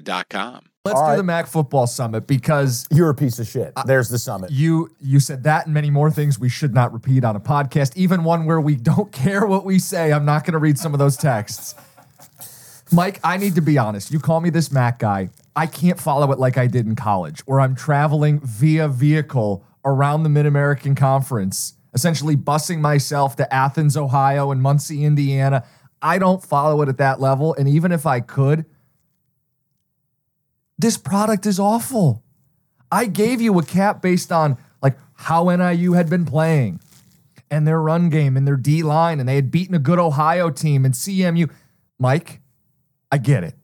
Serta.com. Let's All do right. the MAC Football Summit because You're a piece of shit. There's the summit. you you said that and many more things we should not repeat on a podcast, even one where we don't care what we say. I'm not going to read some of those texts. Mike, I need to be honest. You call me this MAC guy. I can't follow it like I did in college, where I'm traveling via vehicle around the Mid American Conference, essentially busing myself to Athens, Ohio, and Muncie, Indiana. I don't follow it at that level. And even if I could, this product is awful. I gave you a cap based on like how NIU had been playing and their run game and their D line, and they had beaten a good Ohio team and CMU. Mike, I get it.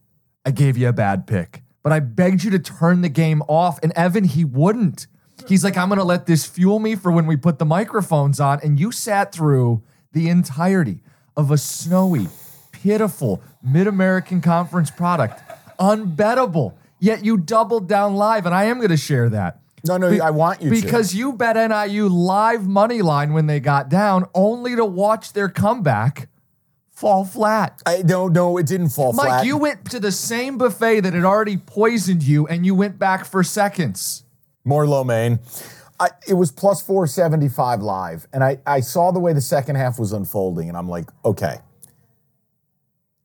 I gave you a bad pick, but I begged you to turn the game off. And Evan, he wouldn't. He's like, I'm going to let this fuel me for when we put the microphones on. And you sat through the entirety of a snowy, pitiful Mid American Conference product. Unbettable. Yet you doubled down live, and I am going to share that. No, no, I want you to. Because you bet NIU live money line when they got down, only to watch their comeback fall flat. I no, no, it didn't fall Mike, flat. you went to the same buffet that had already poisoned you, and you went back for seconds. more lo mein. I, it was plus 475 live. And I, I saw the way the second half was unfolding, and I'm like, okay.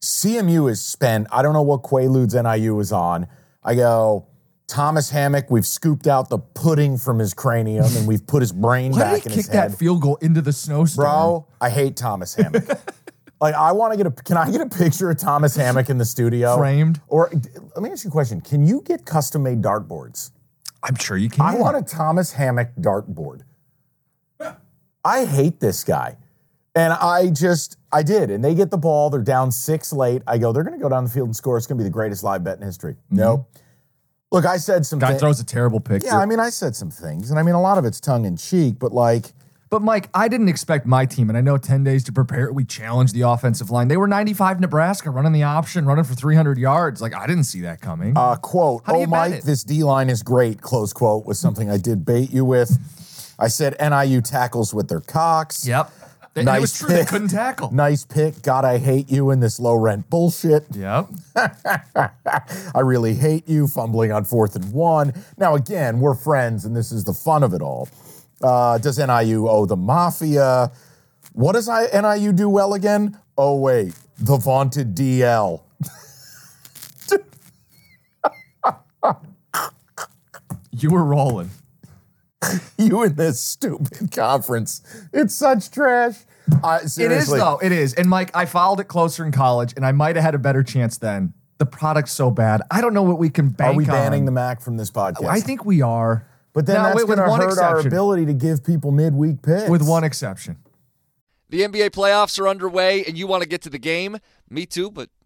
CMU is spent. I don't know what Quaaludes NIU is on. I go, Thomas Hammock, we've scooped out the pudding from his cranium and we've put his brain Why back did in he his kick head. that field goal into the snowstorm? Bro, I hate Thomas Hammock. like, I want to get a. Can I get a picture of Thomas Hammock in the studio? Framed? Or let me ask you a question. Can you get custom made dartboards? I'm sure you can. I want a Thomas Hammock dartboard. I hate this guy. And I just, I did. And they get the ball. They're down six late. I go, they're going to go down the field and score. It's going to be the greatest live bet in history. Nope. Look, I said some Guy thi- throws a terrible picture. Yeah, I mean, I said some things. And I mean, a lot of it's tongue in cheek, but like, But Mike, I didn't expect my team, and I know 10 days to prepare. We challenged the offensive line. They were 95 Nebraska, running the option, running for 300 yards. Like, I didn't see that coming. uh, quote, oh, Mike, this D line is great, close quote, was something I did bait you with. I said NIU tackles with their cocks. yep. And it was Nice true. They pick. couldn't tackle. Nice pick. God, I hate you in this low rent bullshit. Yep. I really hate you fumbling on fourth and one. Now, again, we're friends, and this is the fun of it all. Uh, does NIU owe the mafia? What does I, NIU do well again? Oh, wait, the vaunted DL. You were rolling. You in this stupid conference. It's such trash. Uh, It is, though. It is. And Mike, I followed it closer in college, and I might have had a better chance then. The product's so bad. I don't know what we can Are we banning on. the MAC from this podcast? I think we are. But then Now, that's wait, with going to one hurt our ability to give people midweek picks. With one exception. The NBA playoffs are underway and you want to get to the game? Me too, but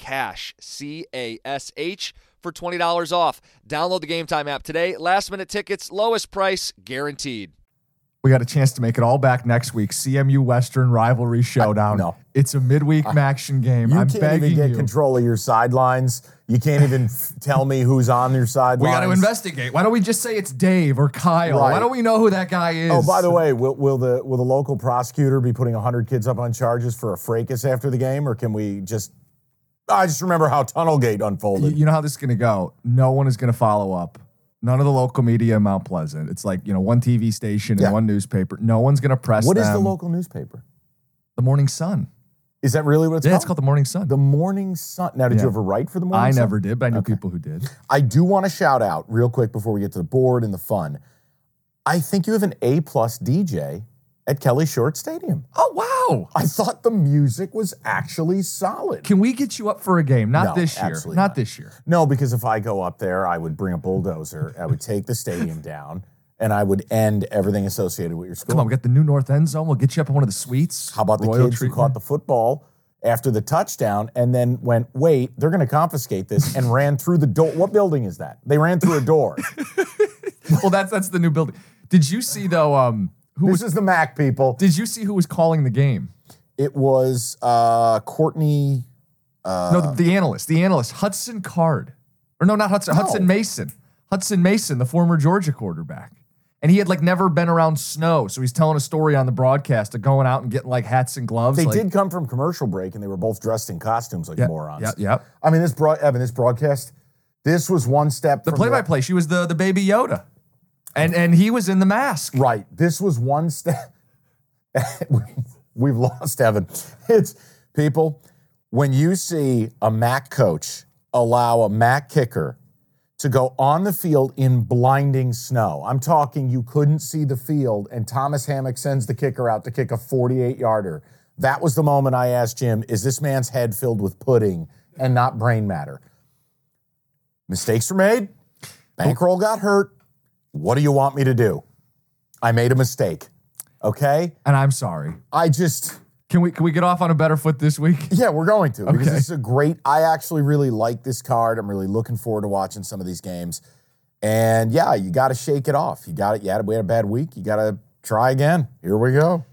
CASH, C A S H, for $20 off. Download the Game Time app today. Last minute tickets, lowest price guaranteed. We got a chance to make it all back next week. CMU Western rivalry showdown. no. It's a midweek action game. You I'm can't begging even get you. control of your sidelines. You can't even tell me who's on your side. We got to investigate. Why don't we just say it's Dave or Kyle? Why don't we know who that guy is? Oh, by the way, will, will the will the local prosecutor be putting 100 kids up on charges for a fracas after the game, or can we just? I just remember how Tunnelgate unfolded. you know how this is going to go. No one is going to follow up. None of the local media in Mount Pleasant. It's like you know one TV station and Yeah. one newspaper. No one's going to press. What is the local newspaper? The Morning Sun. Is that really what it's Yeah, called? it's called the Morning Sun. the Morning Sun. Now, did Yeah. you ever write for the Morning I Sun? I never did, but I knew people who did. I do want to shout out real quick before we get to the board and the fun. I think you have an A plus DJ at Kelly/Shorts Stadium. Oh wow! I thought the music was actually solid. Can we get you up for a game? Not No, this year. absolutely Not not. this year. No, because if I go up there, I would bring a bulldozer, I would take the stadium down, and I would end everything associated with your school. Come on, we got the new north end zone. We'll get you up in one of the suites. How about the Royal kids who caught the football after the touchdown and then went, wait, they're going to confiscate this and ran through the door? What building is that? They ran through a door. well, that's that's the new building. Did you see though? Um, who this was? is the MAC people. Did you see who was calling the game? It was uh, Courtney. no, the, the analyst. The analyst, Hudson Card, or no, not Hudson. No. Hutson Mason. Hutson Mason, the former Georgia quarterback. And he had like never been around snow, so he's telling a story on the broadcast of going out and getting like hats and gloves. They like, did come from commercial break and they were both dressed in costumes like morons. yeah, yeah. I mean, this broad, Evan, this broadcast, this was one step. The play-by-play, she was the the baby Yoda, and and he was in the mask. Right. This was one step. We've lost Evan. It's people, when you see a MAC coach allow a MAC kicker to go on the field in blinding snow, I'm talking you couldn't see the field, and Thomas Hammock sends the kicker out to kick a 48 yarder. That was the moment I asked Jim, is this man's head filled with pudding and not brain matter? Mistakes were made. Bankroll got hurt. What do you want me to do? I made a mistake. Okay? And I'm sorry. I just, Can we can we get off on a better foot this week? yeah, we're going to because Okay. this is a great. I actually really like this card. I'm really looking forward to watching some of these games. And yeah, you got to shake it off. You got it. You had, we had a bad week. You got to try again. Here we go.